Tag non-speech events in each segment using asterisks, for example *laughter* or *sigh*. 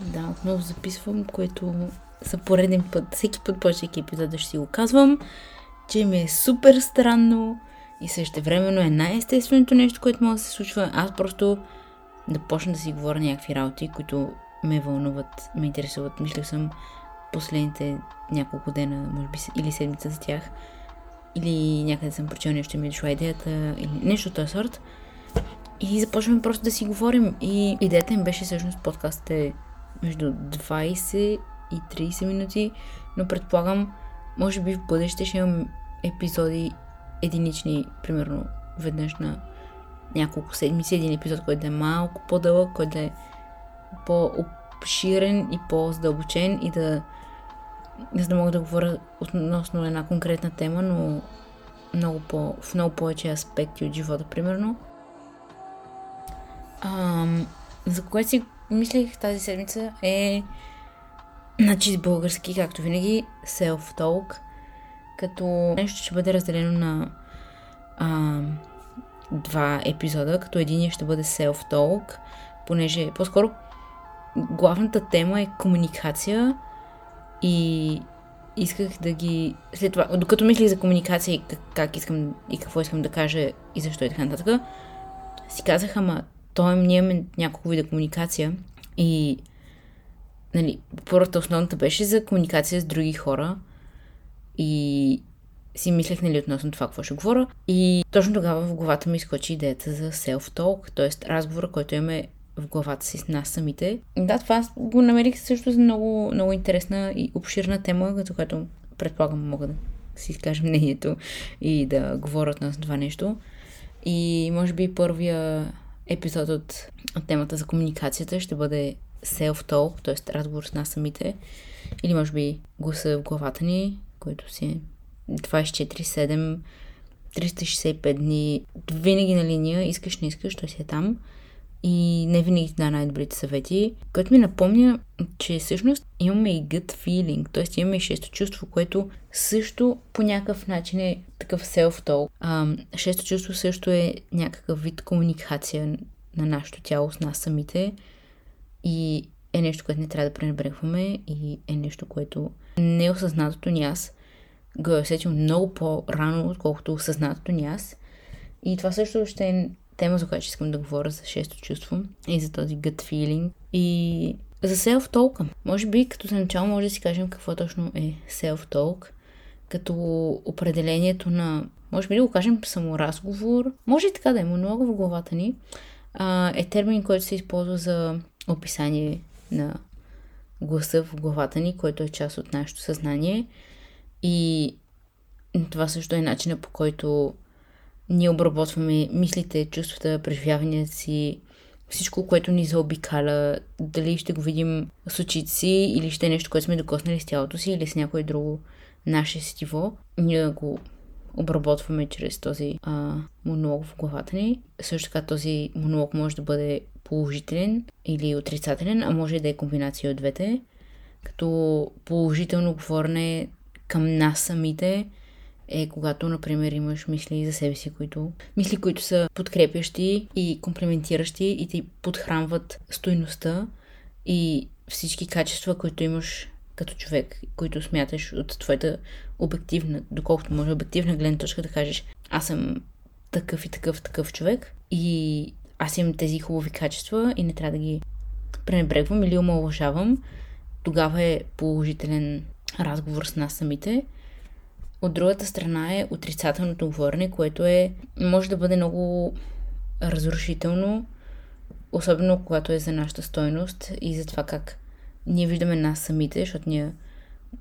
Да, отново записвам, което за пореден път, всеки път, почвайки епизода, ще си го казвам, че ми е супер странно и също времено е най-естественото нещо, което може да се случва. Аз просто да почна да си говоря някакви работи, които ме вълнуват, ме интересуват. Мисля съм последните няколко дена, може би, или седмица за тях. Или някъде съм прочел нещо ми е дошла идеята, или нещо от този сорт. И започваме просто да си говорим. И идеята им беше всъщност подкастът е между 20 и 30 минути, но предполагам, може би в бъдеще ще имам епизоди единични, примерно веднъж на няколко седмици, един епизод, който е малко по-дълъг, който да е по-обширен и по-задълбочен и да за да мога да говоря относно една конкретна тема, но много по, в много повече аспекти от живота, примерно. Ам, за което си мислих тази седмица е значи български, както винаги, self-talk, като нещо ще бъде разделено на ам, два епизода, като един ще бъде self-talk, понеже по-скоро главната тема е комуникация и исках да ги... След това, докато мислих за комуникация и как, как искам и какво искам да кажа и защо и така нататък, си казах, ама той ние имаме няколко вида комуникация и нали, първата основната беше за комуникация с други хора и си мислех нали, относно това, какво ще говоря. И точно тогава в главата ми изкочи идеята за self-talk, т.е. разговора, който имаме в главата си с нас самите. Да, това го намерих също за много, много интересна и обширна тема, като която предполагам мога да си изкажа мнението и да говоря относно това нещо. И може би първия епизод от, темата за комуникацията ще бъде self-talk, т.е. разговор с нас самите. Или може би гласа в главата ни, който си е 24-7, 365 дни, винаги на линия, искаш, не искаш, той си е там и не винаги да най-добрите съвети, което ми напомня, че всъщност имаме и gut feeling, т.е. имаме и шесто чувство, което също по някакъв начин е такъв self-talk. А, шесто чувство също е някакъв вид комуникация на нашето тяло с нас самите и е нещо, което не трябва да пренебрегваме и е нещо, което неосъзнатото ни аз го е усетил много по-рано, отколкото осъзнатото ни аз. И това също ще е тема, за която искам да говоря за шесто чувство и за този gut feeling. И за self-talk. Може би като за начало може да си кажем какво точно е self-talk, като определението на, може би да го кажем саморазговор, може и така да е монолог в главата ни, а, е термин, който се използва за описание на гласа в главата ни, който е част от нашето съзнание. И това също е начина по който ние обработваме мислите, чувствата, преживяванията си, всичко, което ни заобикаля, дали ще го видим с очите си или ще е нещо, което сме докоснали с тялото си или с някое друго наше сетиво, ние го обработваме чрез този а, монолог в главата ни. Също така този монолог може да бъде положителен или отрицателен, а може да е комбинация от двете. Като положително говорене към нас самите е когато, например, имаш мисли за себе си, които мисли, които са подкрепящи и комплементиращи и ти подхранват стойността и всички качества, които имаш като човек, които смяташ от твоята обективна, доколкото може обективна гледна точка да кажеш аз съм такъв и такъв, такъв човек и аз имам тези хубави качества и не трябва да ги пренебрегвам или омалважавам, тогава е положителен разговор с нас самите. От другата страна е отрицателното говорене, което е, може да бъде много разрушително, особено когато е за нашата стойност и за това как ние виждаме нас самите, защото ние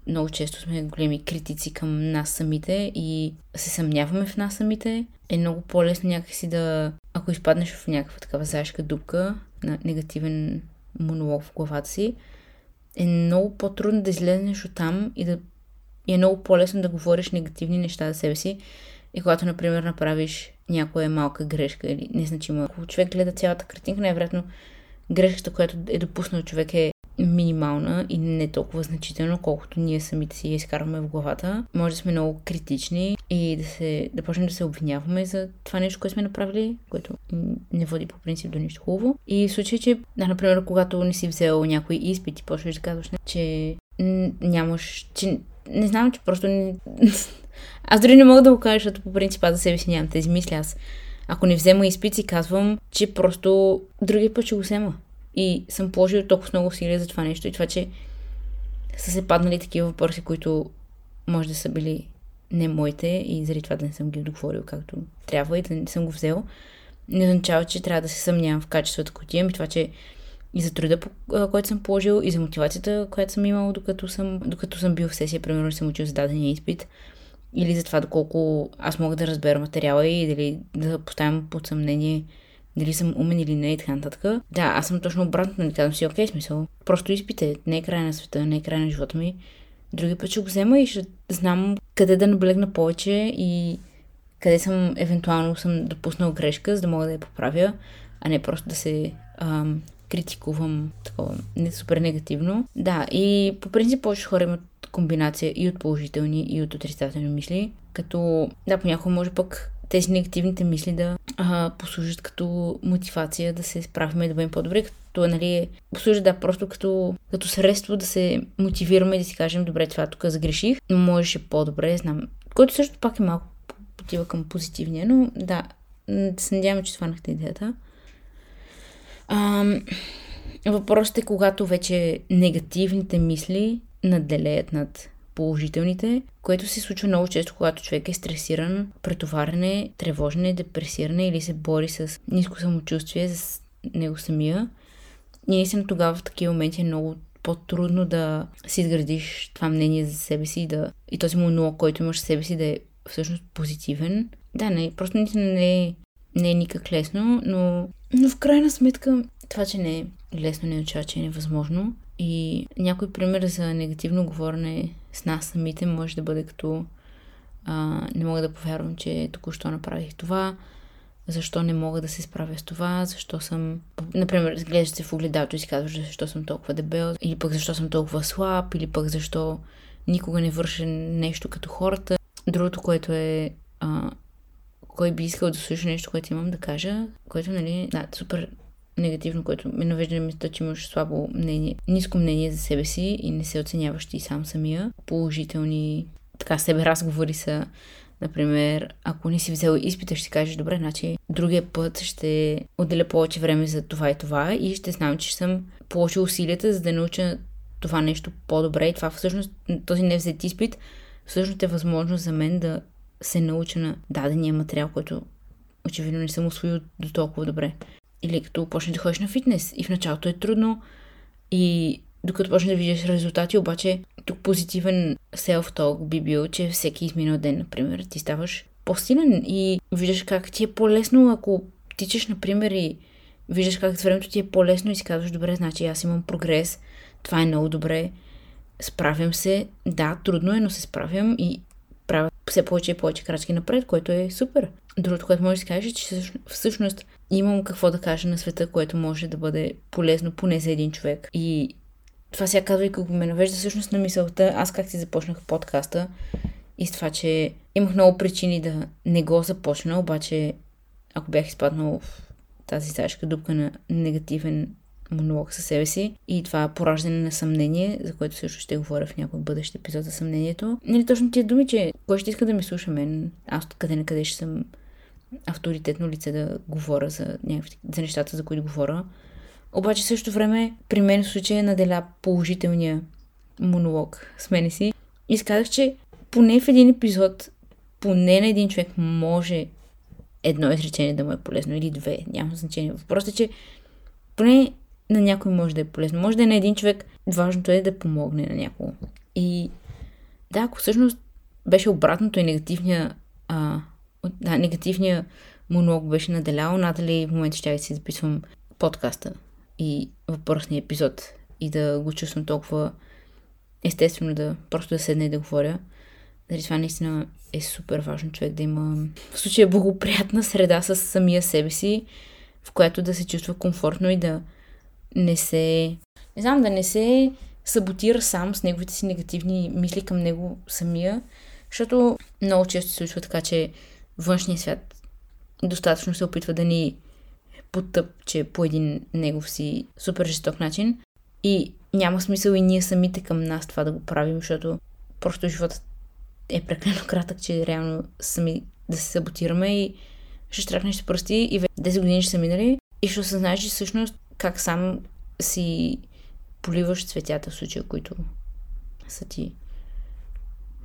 много често сме големи критици към нас самите и се съмняваме в нас самите. Е много по-лесно някакси да, ако изпаднеш в някаква такава заешка дупка на негативен монолог в главата си, е много по-трудно да излезнеш от там и да и е много по-лесно да говориш негативни неща за себе си. И когато, например, направиш някоя малка грешка или незначима, ако човек гледа цялата картинка, най-вероятно грешката, която е допуснал човек е минимална и не толкова значителна, колкото ние самите си я изкарваме в главата. Може да сме много критични и да, се, да почнем да се обвиняваме за това нещо, което сме направили, което не води по принцип до нищо хубаво. И в случай, че, да, например, когато не си взел някой изпит и почваш да казваш, че нямаш, че не знам, че просто не... *laughs* Аз дори не мога да го кажа, защото по принцип аз за себе си нямам тези мисли. Аз ако не взема изпит си казвам, че просто другия път ще го взема. И съм положил толкова много усилия за това нещо и това, че са се паднали такива въпроси, които може да са били не моите и заради това да не съм ги договорил както трябва и да не съм го взел, не означава, че трябва да се съмнявам в качеството, което имам и това, че и за труда, който съм положил, и за мотивацията, която съм имал, докато съм, докато съм бил в сесия, примерно съм учил за дадения изпит, или за това доколко аз мога да разбера материала и дали да поставям под съмнение дали съм умен или не и така нататък. Да, аз съм точно обратно, нали казвам си, окей, смисъл. Просто изпите, не е край на света, не е край на живота ми. Други път ще го взема и ще знам къде да наблегна повече и къде съм, евентуално съм допуснал грешка, за да мога да я поправя, а не просто да се ам, критикувам такова не супер негативно. Да, и по принцип повече хора имат комбинация и от положителни, и от отрицателни мисли, като да, понякога може пък тези негативните мисли да а, послужат като мотивация да се справим и да бъдем по-добре, като нали, послужат да просто като, като средство да се мотивираме и да си кажем, добре, това тук загреших, но можеше по-добре, знам. Който също пак е малко потива към позитивния, но да, да се надявам, че сванахте идеята. А, въпросът е, когато вече негативните мисли наделеят над положителните, което се случва много често, когато човек е стресиран, претоварене, тревожене, депресиране или се бори с ниско самочувствие с него самия. И наистина тогава в такива моменти е много по-трудно да си изградиш това мнение за себе си и, да, и този монолог, който имаш в себе си да е всъщност позитивен. Да, не, просто наистина не е, не е никак лесно, но, но в крайна сметка това, че не е лесно, не означава, че е невъзможно. И някой пример за негативно говорене с нас самите може да бъде като а, не мога да повярвам, че току-що направих това, защо не мога да се справя с това, защо съм... Например, гледаш се в огледалото и си казваш защо съм толкова дебел, или пък защо съм толкова слаб, или пък защо никога не върша нещо като хората. Другото, което е а, кой би искал да слуша нещо, което имам да кажа, което, нали, да, супер негативно, което ме навежда на мисля, че имаш слабо мнение, ниско мнение за себе си и не се оценяваш ти сам самия. Положителни така себе разговори са Например, ако не си взел изпита, ще кажеш, добре, значи другия път ще отделя повече време за това и това и ще знам, че съм положил усилията, за да науча това нещо по-добре. И това всъщност, този невзет изпит, всъщност е възможност за мен да се науча на дадения материал, който очевидно не съм освоил до толкова добре. Или като почнеш да ходиш на фитнес. И в началото е трудно. И докато почнеш да видиш резултати, обаче тук позитивен self-talk би бил, че всеки изминал ден, например, ти ставаш по-силен и виждаш как ти е по-лесно, ако тичаш, например, и виждаш как с времето ти е по-лесно и си казваш, добре, значи аз имам прогрес, това е много добре, справям се, да, трудно е, но се справям и правя все повече и повече крачки напред, което е супер. Другото, което може да си кажеш, че всъщност имам какво да кажа на света, което може да бъде полезно поне за един човек. И това сега казва и като ме навежда всъщност на мисълта, аз как си започнах подкаста и с това, че имах много причини да не го започна, обаче ако бях изпаднал в тази тежка дупка на негативен монолог със себе си и това пораждане на съмнение, за което също ще говоря в някой бъдещ епизод за съмнението. Нали точно тия думи, че кой ще иска да ме слуша мен, аз къде на къде ще съм авторитетно лице да говоря за, някакви, за нещата, за които говоря. Обаче в същото време при мен в случая наделя положителния монолог с мене си. И сказах, че поне в един епизод, поне на един човек може едно изречение да му е полезно или две, няма значение. Въпросът е, че поне на някой може да е полезно. Може да е на един човек. Важното е да помогне на някого. И да, ако всъщност беше обратното и негативния, а, да, негативния монолог беше наделял, надали в момента ще си записвам подкаста и въпросния епизод и да го чувствам толкова естествено да просто да седна и да говоря. Дали това наистина е супер важно човек да има в случая благоприятна среда с самия себе си, в която да се чувства комфортно и да не се не знам, да не се саботира сам с неговите си негативни мисли към него самия, защото много често се случва така, че външния свят достатъчно се опитва да ни потъпче по един негов си супер жесток начин. И няма смисъл и ние самите към нас това да го правим, защото просто животът е прекалено *laughs* кратък, че реално сами да се саботираме и ще штракнеш пръсти и 10 години ще са минали. И ще осъзнаеш, че всъщност как сам си поливаш цветята в случая, които са ти.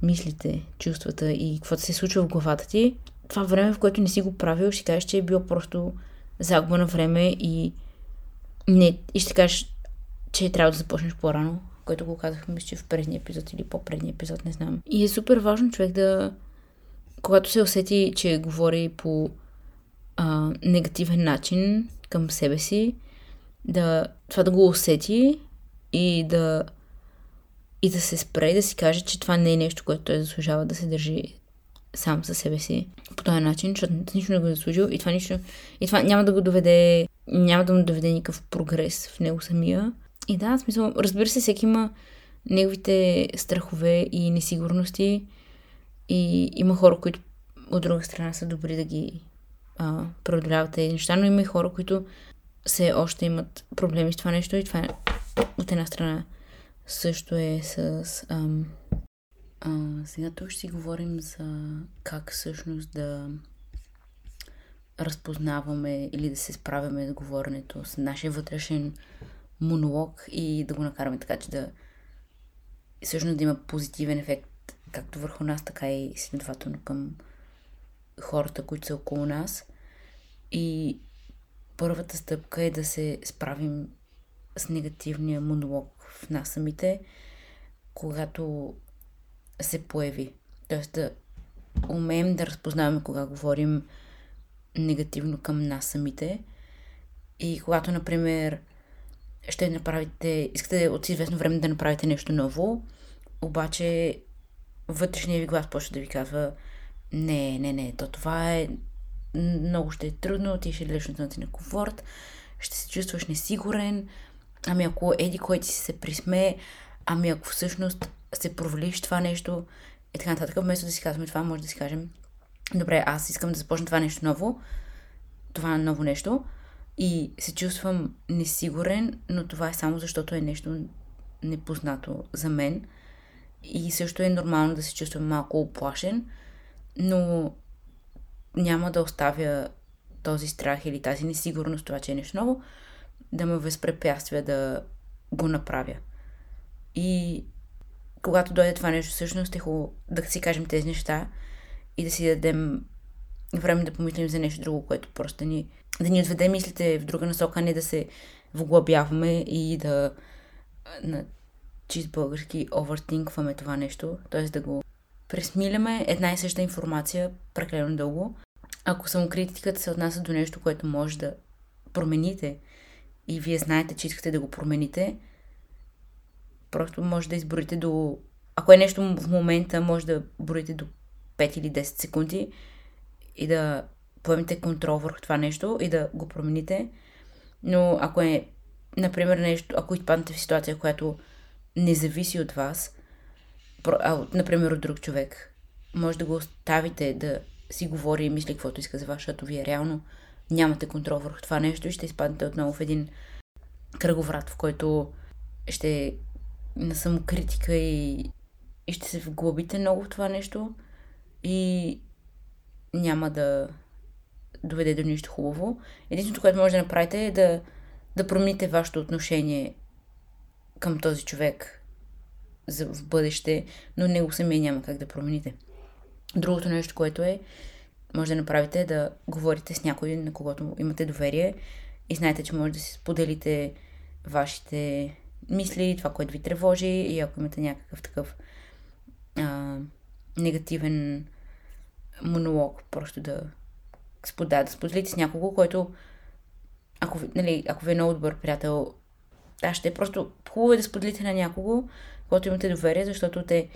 Мислите, чувствата и каквото се случва в главата ти. Това време, в което не си го правил, ще кажеш, че е било просто загуба на време и не, и ще кажеш, че трябва да започнеш по-рано, което го казахме, мисля, в предния епизод или по-предния епизод, не знам. И е супер важно човек да, когато се усети, че говори по а, негативен начин към себе си, да, това да го усети и да и да се спре да си каже, че това не е нещо, което той заслужава да се държи сам със себе си по този начин, защото нищо не го е заслужил и това, нищо, и това няма да го доведе, няма да му доведе никакъв прогрес в него самия. И да, смисъл, разбира се, всеки има неговите страхове и несигурности и има хора, които от друга страна са добри да ги а, преодоляват тези неща, но има и хора, които все още имат проблеми с това нещо и това е от една страна също е с... Ам, а, сега тук ще си говорим за как всъщност да разпознаваме или да се справяме с говоренето с нашия вътрешен монолог и да го накараме така, че да всъщност да има позитивен ефект както върху нас, така и следователно към хората, които са около нас. И първата стъпка е да се справим с негативния монолог в нас самите, когато се появи. Тоест да умеем да разпознаваме кога говорим негативно към нас самите. И когато, например, ще направите, искате от известно време да направите нещо ново, обаче вътрешния ви глас почва да ви казва не, не, не, то това е много ще е трудно, ти ще лежиш на некомфорт, ще се чувстваш несигурен, ами ако еди кой ти се присме, ами ако всъщност се провалиш това нещо, и така нататък, вместо да си казваме това, може да си кажем, добре, аз искам да започна това нещо ново, това ново нещо, и се чувствам несигурен, но това е само защото е нещо непознато за мен. И също е нормално да се чувствам малко оплашен, но няма да оставя този страх или тази несигурност, това, че е нещо ново, да ме възпрепятства да го направя. И когато дойде това нещо, всъщност е хубаво да си кажем тези неща и да си дадем време да помислим за нещо друго, което просто ни, да ни отведе мислите в друга насока, не да се вглъбяваме и да на чист български овертинкваме това нещо, т.е. да го пресмиляме една и съща информация прекалено дълго. Ако самокритиката се отнася до нещо, което може да промените и вие знаете, че искате да го промените, просто може да изборите до... Ако е нещо в момента, може да борите до 5 или 10 секунди и да поемете контрол върху това нещо и да го промените. Но ако е, например, нещо, ако изпаднете в ситуация, която не зависи от вас, а, например, от друг човек, може да го оставите да си говори и мисли каквото иска за вас, защото вие реално нямате контрол върху това нещо и ще изпаднете отново в един кръговрат, в който ще на самокритика и, и ще се вглъбите много в това нещо и няма да доведе до нищо хубаво. Единственото, което може да направите е да, да промените вашето отношение към този човек за в бъдеще, но него самия няма как да промените. Другото нещо, което е, може да направите е да говорите с някой, на когото имате доверие и знаете, че може да си споделите вашите мисли, това, което ви тревожи и ако имате някакъв такъв а, негативен монолог, просто да, да, да споделите с някого, който ако, нали, ако ви е много добър приятел, да, ще е просто хубаво е да споделите на някого, когато имате доверие, защото те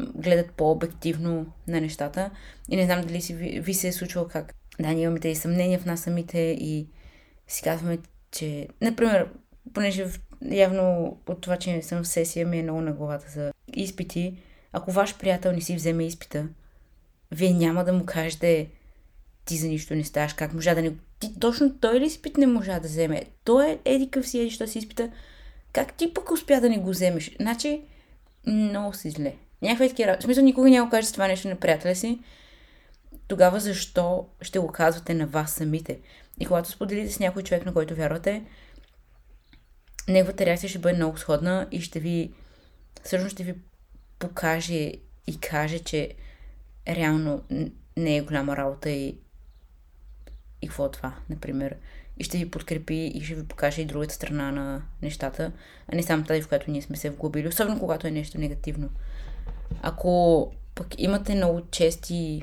гледат по-обективно на нещата. И не знам дали си ви, ви се е случвало как. Да, ние имаме тези съмнения в нас самите и си казваме, че, например, понеже в явно от това, че не съм в сесия, ми е много на главата за изпити. Ако ваш приятел не си вземе изпита, вие няма да му кажете ти за нищо не ставаш, как можа да не... Ти точно той ли изпит не можа да вземе? Той е еди къв си, еди, що си изпита. Как ти пък успя да не го вземеш? Значи, много си зле. Някакви такива В смисъл, никога няма кажете това нещо на приятеля си. Тогава защо ще го казвате на вас самите? И когато споделите с някой човек, на който вярвате, неговата реакция ще бъде много сходна и ще ви, всъщност ще ви покаже и каже, че реално не е голяма работа и, и какво е това, например. И ще ви подкрепи и ще ви покаже и другата страна на нещата, а не само тази, в която ние сме се вглобили, особено когато е нещо негативно. Ако пък имате много чести,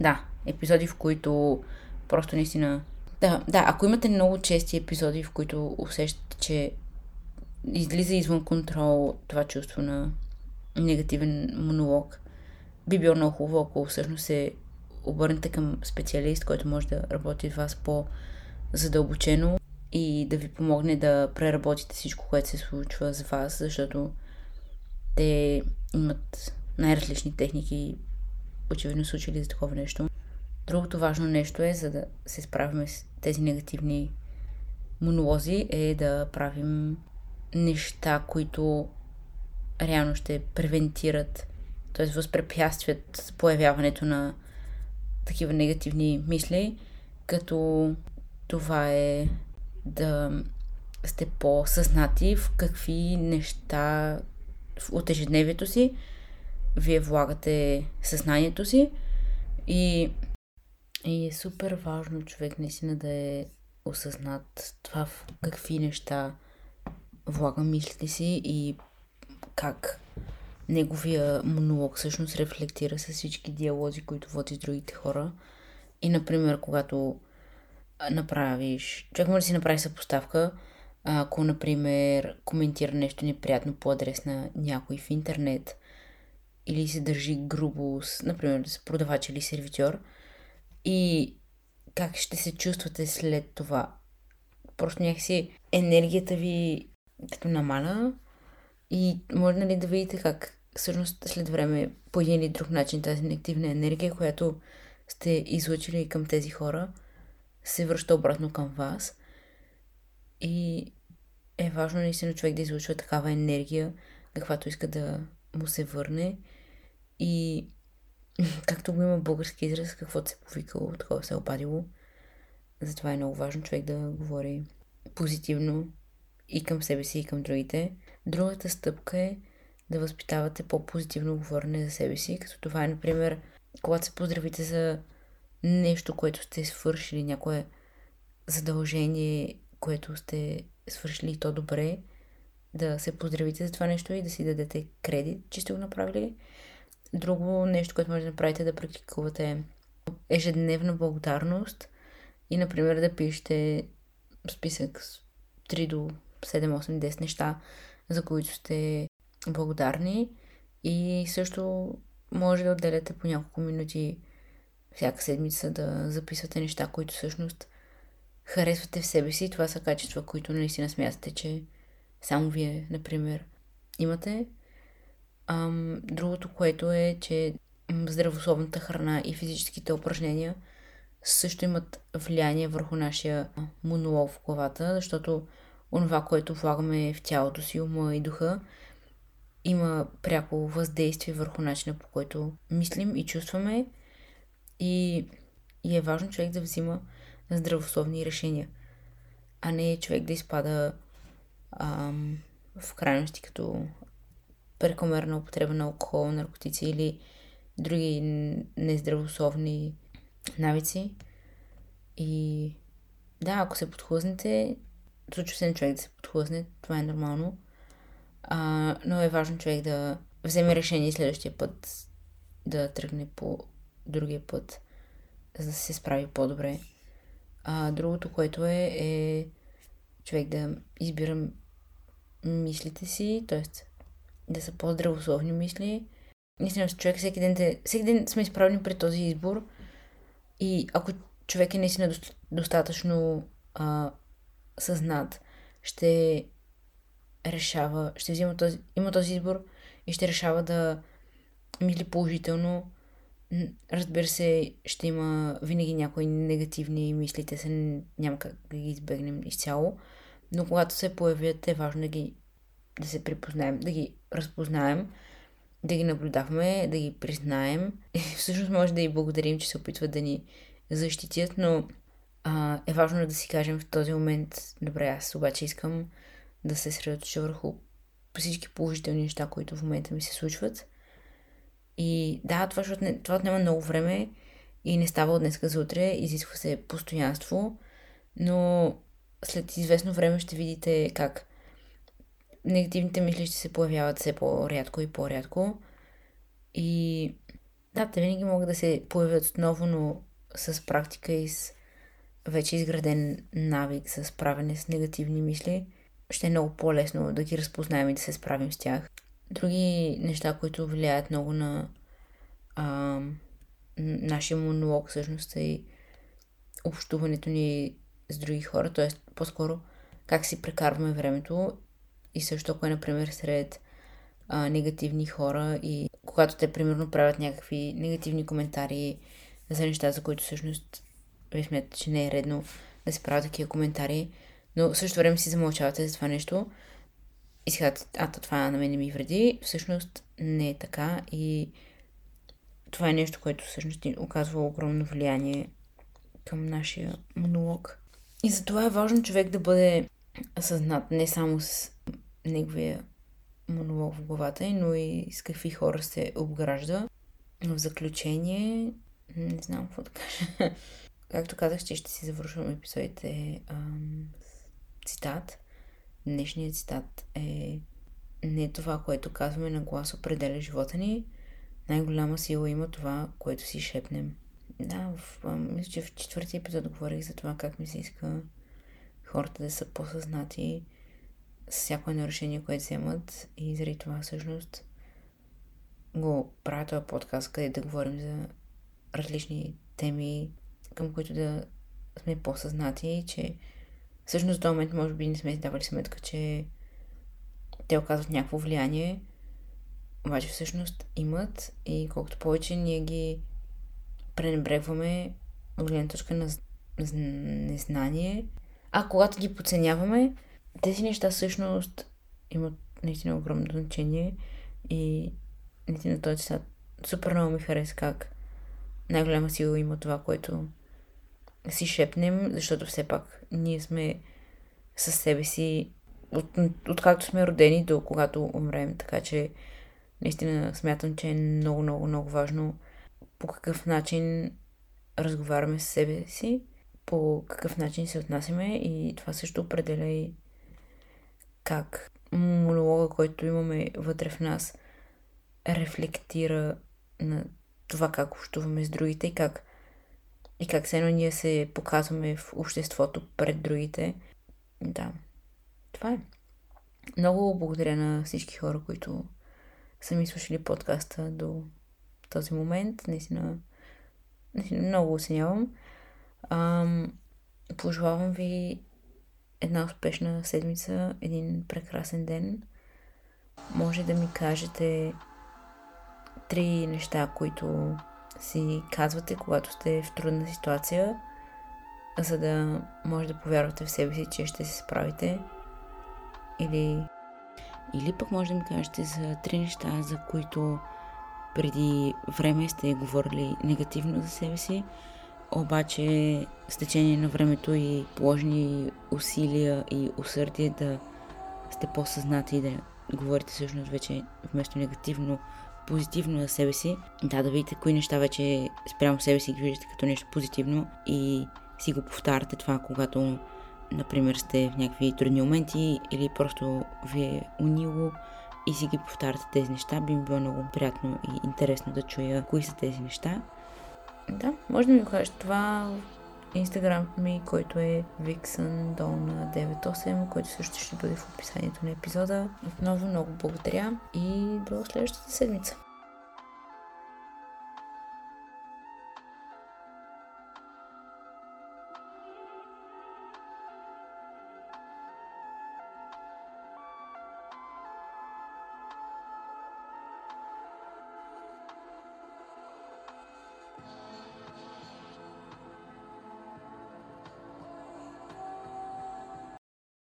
да, епизоди, в които просто наистина да, да, ако имате много чести епизоди, в които усещате, че излиза извън контрол това чувство на негативен монолог, би било много хубаво, ако всъщност се обърнете към специалист, който може да работи с вас по-задълбочено и да ви помогне да преработите всичко, което се случва с вас, защото те имат най-различни техники, очевидно са учили за такова нещо. Другото важно нещо е, за да се справим с тези негативни монолози, е да правим неща, които реално ще превентират, т.е. възпрепятстват появяването на такива негативни мисли, като това е да сте по-съзнати в какви неща от ежедневието си вие влагате съзнанието си и и е супер важно човек наистина да е осъзнат това в какви неща влага мислите си и как неговия монолог всъщност рефлектира с всички диалози, които води с другите хора. И, например, когато направиш... Човек може да си направи съпоставка, ако, например, коментира нещо неприятно по адрес на някой в интернет или се държи грубо, с, например, с продавач или сервитьор – и как ще се чувствате след това. Просто някакси енергията ви като намаля и може нали, да видите как всъщност след време по един или друг начин тази негативна енергия, която сте излучили към тези хора, се връща обратно към вас. И е важно наистина човек да излучва такава енергия, каквато иска да му се върне. И *laughs* както го има български израз, каквото се повикало, такова се е опадило. Затова е много важно човек да говори позитивно и към себе си, и към другите. Другата стъпка е да възпитавате по-позитивно говорене за себе си, като това е, например, когато се поздравите за нещо, което сте свършили, някое задължение, което сте свършили то добре, да се поздравите за това нещо и да си дадете кредит, че сте го направили. Друго нещо, което може да направите е да практикувате ежедневна благодарност и, например, да пишете списък с 3 до 7, 8, 10 неща, за които сте благодарни и също може да отделяте по няколко минути всяка седмица да записвате неща, които всъщност харесвате в себе си. Това са качества, които наистина смятате, че само вие, например, имате Ам, другото, което е, че здравословната храна и физическите упражнения също имат влияние върху нашия монолог в главата, защото онова, което влагаме в тялото си, ума и духа, има пряко въздействие върху начина по който мислим и чувстваме. И, и е важно човек да взима здравословни решения, а не човек да изпада ам, в крайности като прекомерна употреба на алкохол, наркотици или други нездравословни навици. И да, ако се подхлъзнете, случва се на човек да се подхлъзне, това е нормално. А, но е важно човек да вземе решение следващия път да тръгне по другия път, за да се справи по-добре. А, другото, което е, е човек да избира мислите си, т.е да са по-здравословни мисли. Наистина, човек всеки ден, всеки ден сме изправени пред този избор и ако човек е наистина достатъчно а, съзнат, ще решава, ще взима този, има този избор и ще решава да мисли положително. Разбира се, ще има винаги някои негативни мисли, те се няма как да ги избегнем изцяло, но когато се появят е важно да ги да се припознаем, да ги разпознаем, да ги наблюдаваме, да ги признаем. *laughs* И всъщност може да и благодарим, че се опитват да ни защитят, но а, е важно да си кажем в този момент, добре, аз обаче искам да се средоточа върху всички положителни неща, които в момента ми се случват. И да, това, защото това отнема много време и не става от днес за утре, изисква се постоянство, но след известно време ще видите как негативните мисли ще се появяват все по-рядко и по-рядко. И да, те винаги могат да се появят отново, но с практика и с вече изграден навик с справяне с негативни мисли, ще е много по-лесно да ги разпознаем и да се справим с тях. Други неща, които влияят много на а, нашия монолог, всъщност е и общуването ни с други хора, т.е. по-скоро как си прекарваме времето и също ако е, например, сред а, негативни хора и когато те, примерно, правят някакви негативни коментари за неща, за които всъщност вие смятате, че не е редно да се правят такива коментари, но в същото време си замълчавате за това нещо и си казвате, а, това на мен не ми вреди. Всъщност не е така и това е нещо, което всъщност ни оказва огромно влияние към нашия монолог. И затова е важно човек да бъде съзнат не само с неговия монолог в главата, но и с какви хора се обгражда. В заключение, не знам какво да кажа. *laughs* Както казах, че ще си завършвам епизодите ам, цитат. Днешният цитат е не това, което казваме на глас определя живота ни. Най-голяма сила има това, което си шепнем. Да, в, а, мисля, че в четвъртия епизод говорих за това как ми се иска хората да са по-съзнати всяко едно решение, което вземат и заради това всъщност го правя този подкаст, където да говорим за различни теми, към които да сме по-съзнати, че всъщност до момент може би не сме си давали сметка, че те оказват някакво влияние, обаче всъщност имат и колкото повече ние ги пренебрегваме от гледна точка на незнание, а когато ги подценяваме, тези неща всъщност имат наистина огромно значение и наистина този цитат супер много ми хареса как най-голяма сила има това, което си шепнем, защото все пак ние сме със себе си от, откакто сме родени до когато умрем, така че наистина смятам, че е много, много, много важно по какъв начин разговаряме с себе си, по какъв начин се отнасяме и това също определя и как монолога, който имаме вътре в нас, рефлектира на това как общуваме с другите и как, и как се едно ние се показваме в обществото пред другите. Да, това е. Много благодаря на всички хора, които са ми слушали подкаста до този момент. Наистина, наистина много оценявам. Ам, пожелавам ви една успешна седмица, един прекрасен ден. Може да ми кажете три неща, които си казвате, когато сте в трудна ситуация, за да може да повярвате в себе си, че ще се справите. Или, или пък може да ми кажете за три неща, за които преди време сте говорили негативно за себе си, обаче с течение на времето и положени усилия и усърдие да сте по-съзнати и да говорите всъщност вече вместо негативно, позитивно за себе си. Да, да видите кои неща вече спрямо себе си ги виждате като нещо позитивно и си го повтаряте това, когато например сте в някакви трудни моменти или просто ви е унило и си ги повтаряте тези неща, би ми било много приятно и интересно да чуя кои са тези неща. Да, може да ми кажеш това инстаграм ми, който е vixandona98, който също ще бъде в описанието на епизода. Отново много благодаря и до следващата седмица.